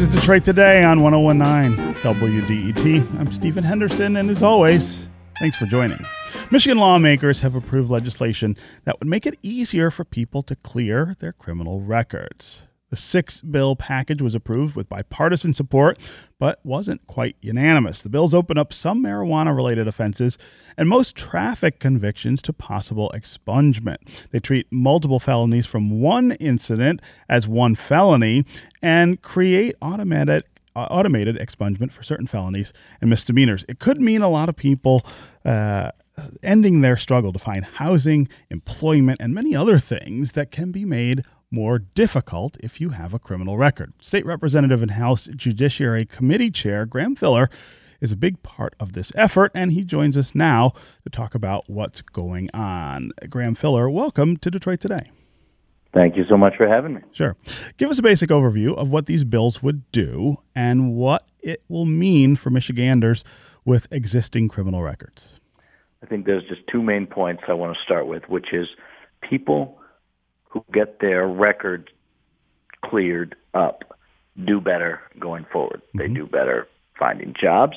This is Detroit Today on 1019 WDET. I'm Stephen Henderson, and as always, thanks for joining. Michigan lawmakers have approved legislation that would make it easier for people to clear their criminal records. The six bill package was approved with bipartisan support, but wasn't quite unanimous. The bills open up some marijuana related offenses and most traffic convictions to possible expungement. They treat multiple felonies from one incident as one felony and create automatic uh, automated expungement for certain felonies and misdemeanors. It could mean a lot of people uh, ending their struggle to find housing, employment, and many other things that can be made more difficult if you have a criminal record. State Representative and House Judiciary Committee Chair Graham Filler is a big part of this effort, and he joins us now to talk about what's going on. Graham Filler, welcome to Detroit Today. Thank you so much for having me. Sure. Give us a basic overview of what these bills would do and what it will mean for Michiganders with existing criminal records. I think there's just two main points I want to start with, which is people who get their record cleared up do better going forward. Mm-hmm. They do better finding jobs,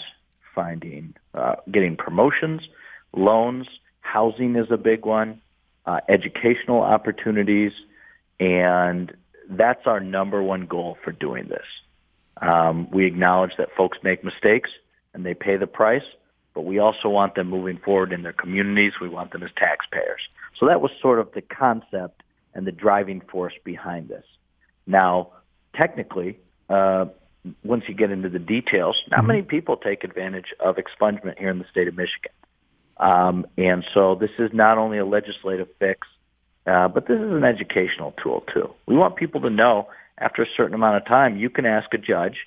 finding, uh, getting promotions, loans, housing is a big one, uh, educational opportunities, and that's our number one goal for doing this. Um, we acknowledge that folks make mistakes and they pay the price, but we also want them moving forward in their communities. We want them as taxpayers. So that was sort of the concept and the driving force behind this. Now, technically, uh, once you get into the details, not mm-hmm. many people take advantage of expungement here in the state of Michigan. Um, and so this is not only a legislative fix, uh, but this is an educational tool too. We want people to know after a certain amount of time, you can ask a judge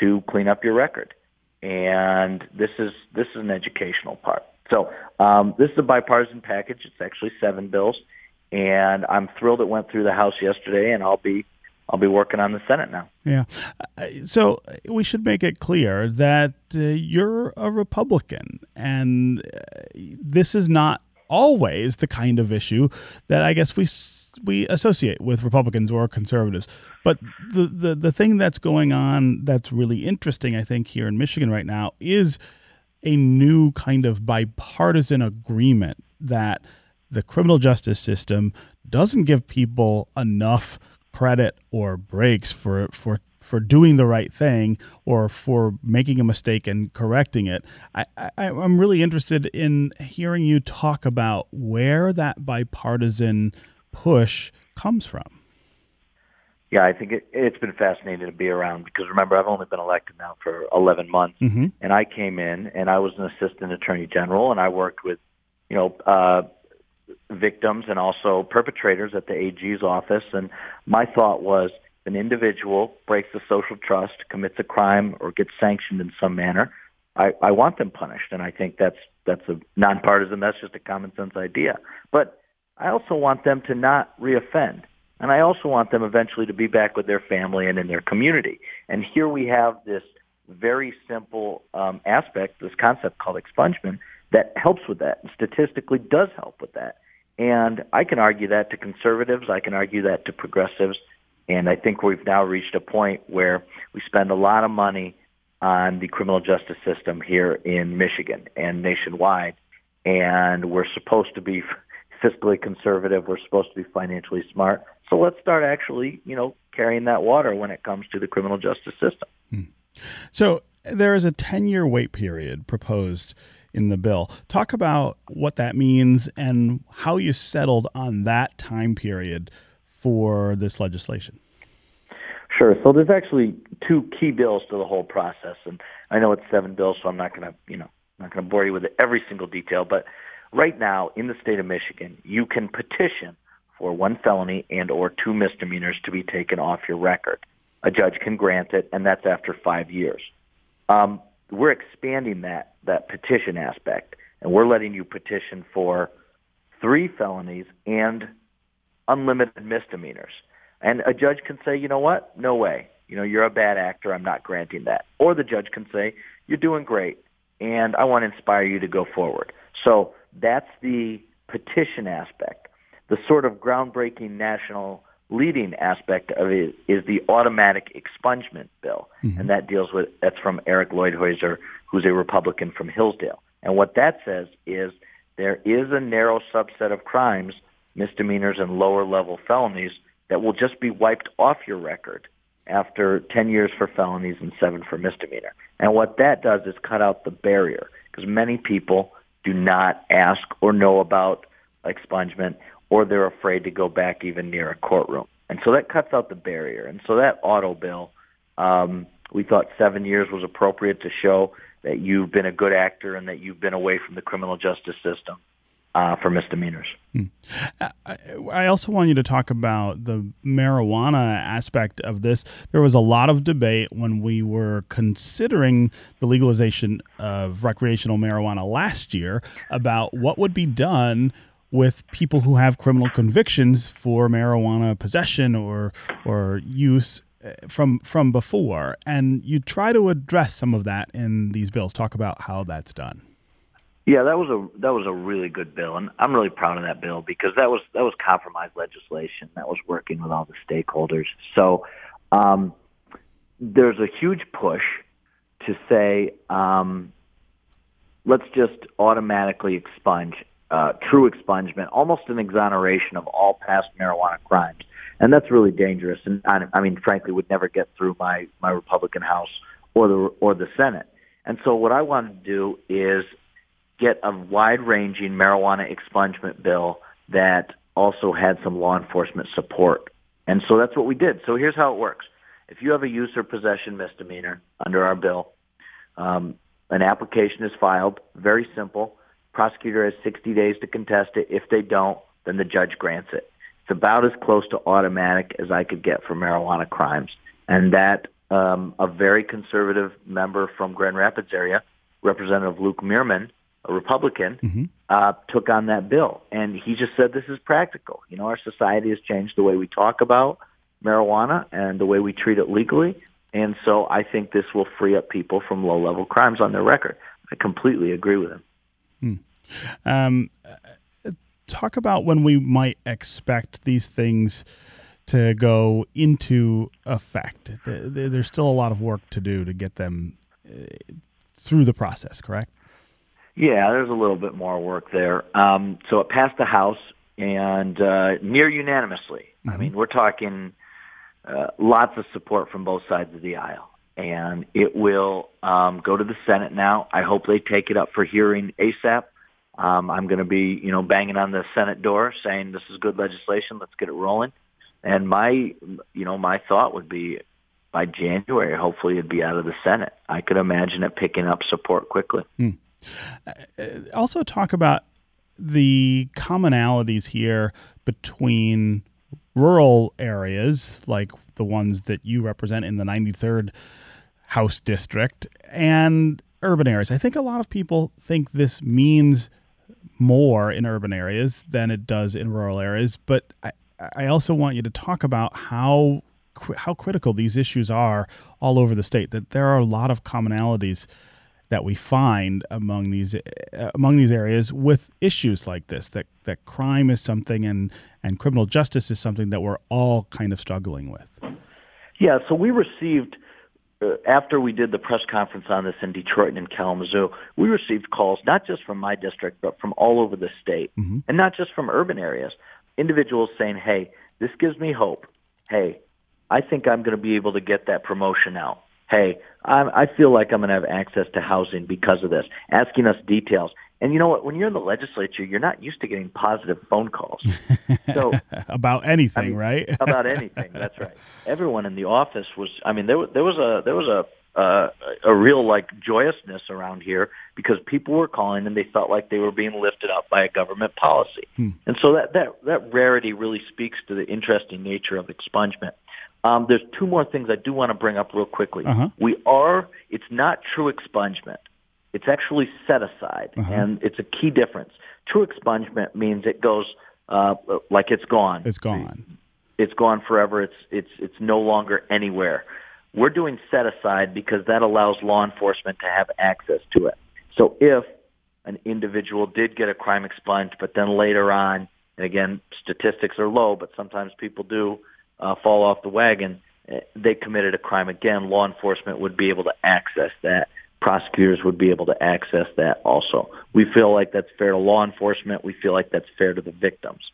to clean up your record. And this is this is an educational part. So um, this is a bipartisan package. It's actually seven bills and I'm thrilled it went through the House yesterday, and I'll be I'll be working on the Senate now. Yeah. Uh, so we should make it clear that uh, you're a Republican, and uh, this is not always the kind of issue that I guess we we associate with Republicans or conservatives. But the, the the thing that's going on that's really interesting, I think, here in Michigan right now is a new kind of bipartisan agreement that the criminal justice system doesn't give people enough credit or breaks for for for doing the right thing or for making a mistake and correcting it. I, I, I'm really interested in hearing you talk about where that bipartisan push comes from. Yeah, I think it, it's been fascinating to be around because remember, I've only been elected now for 11 months, mm-hmm. and I came in and I was an assistant attorney general, and I worked with, you know, uh, victims and also perpetrators at the AG's office. And my thought was an individual breaks the social trust, commits a crime, or gets sanctioned in some manner, I, I want them punished. And I think that's that's a nonpartisan. That's just a common sense idea. But I also want them to not reoffend. And I also want them eventually to be back with their family and in their community. And here we have this very simple um, aspect, this concept called expungement, that helps with that and statistically does help with that. And I can argue that to conservatives. I can argue that to progressives. And I think we've now reached a point where we spend a lot of money on the criminal justice system here in Michigan and nationwide. And we're supposed to be fiscally conservative. We're supposed to be financially smart. So let's start actually, you know, carrying that water when it comes to the criminal justice system. Hmm. So there is a 10 year wait period proposed in the bill. Talk about what that means and how you settled on that time period for this legislation. Sure. So there's actually two key bills to the whole process, and I know it's seven bills, so I'm not going to, you know, I'm not going to bore you with every single detail. But right now, in the state of Michigan, you can petition for one felony and or two misdemeanors to be taken off your record. A judge can grant it, and that's after five years. Um, we're expanding that that petition aspect, and we're letting you petition for three felonies and unlimited misdemeanors. And a judge can say, you know what? No way. You know, you're a bad actor. I'm not granting that. Or the judge can say, you're doing great, and I want to inspire you to go forward. So that's the petition aspect. The sort of groundbreaking national leading aspect of it is the automatic expungement bill, mm-hmm. and that deals with that's from Eric Leutheuser, who's a Republican from Hillsdale. And what that says is there is a narrow subset of crimes, misdemeanors and lower level felonies, that will just be wiped off your record after 10 years for felonies and 7 for misdemeanor. And what that does is cut out the barrier because many people do not ask or know about expungement or they're afraid to go back even near a courtroom. And so that cuts out the barrier. And so that auto bill, um, we thought seven years was appropriate to show that you've been a good actor and that you've been away from the criminal justice system uh, for misdemeanors. Hmm. I also want you to talk about the marijuana aspect of this. There was a lot of debate when we were considering the legalization of recreational marijuana last year about what would be done with people who have criminal convictions for marijuana possession or or use eh, from from before and you try to address some of that in these bills talk about how that's done yeah that was a that was a really good bill and I'm really proud of that bill because that was that was compromise legislation that was working with all the stakeholders so um, there's a huge push to say um, let's just automatically expunge uh, true expungement, almost an exoneration of all past marijuana crimes. And that's really dangerous. And I, I mean, frankly, would never get through my, my Republican House or the, or the Senate. And so what I wanted to do is get a wide-ranging marijuana expungement bill that also had some law enforcement support. And so that's what we did. So here's how it works. If you have a use or possession misdemeanor under our bill, um, an application is filed, very simple. Prosecutor has 60 days to contest it. If they don't, then the judge grants it. It's about as close to automatic as I could get for marijuana crimes. And that um, a very conservative member from Grand Rapids area, Representative Luke Meerman, a Republican, mm-hmm. uh, took on that bill. And he just said this is practical. You know, our society has changed the way we talk about marijuana and the way we treat it legally. And so I think this will free up people from low-level crimes on their record. I completely agree with him. Hmm. Um, talk about when we might expect these things to go into effect. There's still a lot of work to do to get them uh, through the process, correct? Yeah, there's a little bit more work there. Um, so it passed the House and uh, near unanimously. Mm-hmm. I mean, we're talking uh, lots of support from both sides of the aisle. And it will um, go to the Senate now. I hope they take it up for hearing ASAP. Um, I'm going to be, you know, banging on the Senate door saying this is good legislation. Let's get it rolling. And my, you know, my thought would be by January, hopefully it'd be out of the Senate. I could imagine it picking up support quickly. Hmm. Uh, also, talk about the commonalities here between rural areas like the ones that you represent in the 93rd House District and urban areas. I think a lot of people think this means more in urban areas than it does in rural areas. But I, I also want you to talk about how how critical these issues are all over the state. That there are a lot of commonalities that we find among these uh, among these areas with issues like this. That that crime is something and and criminal justice is something that we're all kind of struggling with. Yeah. So we received uh, after we did the press conference on this in Detroit and in Kalamazoo, we received calls not just from my district, but from all over the state, mm-hmm. and not just from urban areas. Individuals saying, "Hey, this gives me hope. Hey, I think I'm going to be able to get that promotion out. Hey, I'm, I feel like I'm going to have access to housing because of this." Asking us details. And you know what? When you're in the legislature, you're not used to getting positive phone calls. So about anything, I mean, right? about anything. That's right. Everyone in the office was. I mean, there there was a there was a uh, a real like joyousness around here because people were calling and they felt like they were being lifted up by a government policy. Hmm. And so that, that, that rarity really speaks to the interesting nature of expungement. Um, there's two more things I do want to bring up real quickly. Uh-huh. We are, it's not true expungement. It's actually set aside, uh-huh. and it's a key difference. True expungement means it goes uh, like it's gone. It's gone. It's gone forever. It's it's it's no longer anywhere. We're doing set aside because that allows law enforcement to have access to it. So if an individual did get a crime expunged, but then later on, and again, statistics are low, but sometimes people do uh, fall off the wagon, eh, they committed a crime again. Law enforcement would be able to access that. Prosecutors would be able to access that also. We feel like that's fair to law enforcement. We feel like that's fair to the victims.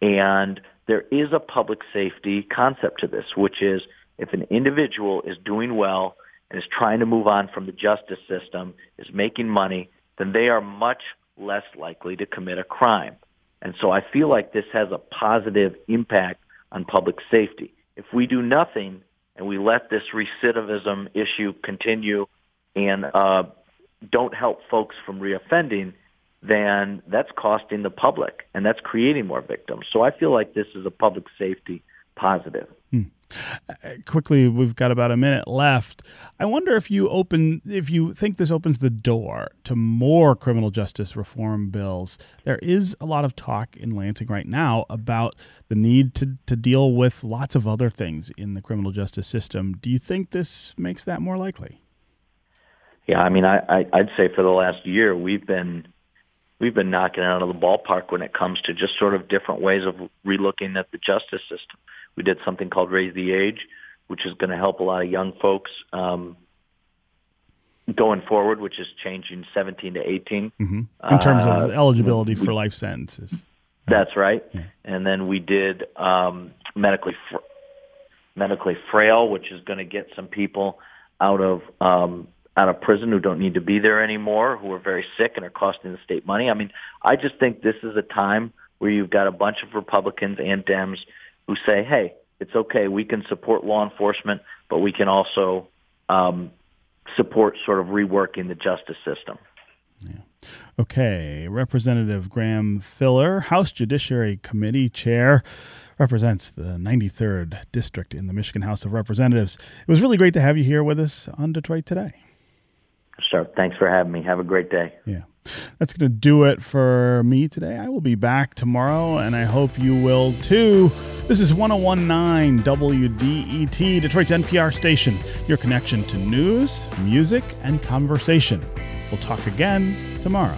And there is a public safety concept to this, which is if an individual is doing well and is trying to move on from the justice system, is making money, then they are much less likely to commit a crime. And so I feel like this has a positive impact on public safety. If we do nothing and we let this recidivism issue continue and uh, don't help folks from reoffending, then that's costing the public and that's creating more victims. So I feel like this is a public safety positive. Quickly, we've got about a minute left. I wonder if you open, if you think this opens the door to more criminal justice reform bills. There is a lot of talk in Lansing right now about the need to to deal with lots of other things in the criminal justice system. Do you think this makes that more likely? Yeah, I mean, I, I I'd say for the last year we've been we've been knocking out of the ballpark when it comes to just sort of different ways of relooking at the justice system. We did something called Raise the Age, which is going to help a lot of young folks um, going forward, which is changing 17 to 18. Mm-hmm. In terms uh, of eligibility we, for life sentences. That's right. Yeah. And then we did um, medically fr- medically frail, which is going to get some people out of um, out of prison who don't need to be there anymore, who are very sick and are costing the state money. I mean, I just think this is a time where you've got a bunch of Republicans and Dems who say, hey, it's okay, we can support law enforcement, but we can also um, support sort of reworking the justice system. Yeah. Okay, Representative Graham Filler, House Judiciary Committee Chair, represents the 93rd District in the Michigan House of Representatives. It was really great to have you here with us on Detroit Today. Sure. Thanks for having me. Have a great day. Yeah. That's going to do it for me today. I will be back tomorrow, and I hope you will too. This is 1019 WDET, Detroit's NPR station, your connection to news, music, and conversation. We'll talk again tomorrow.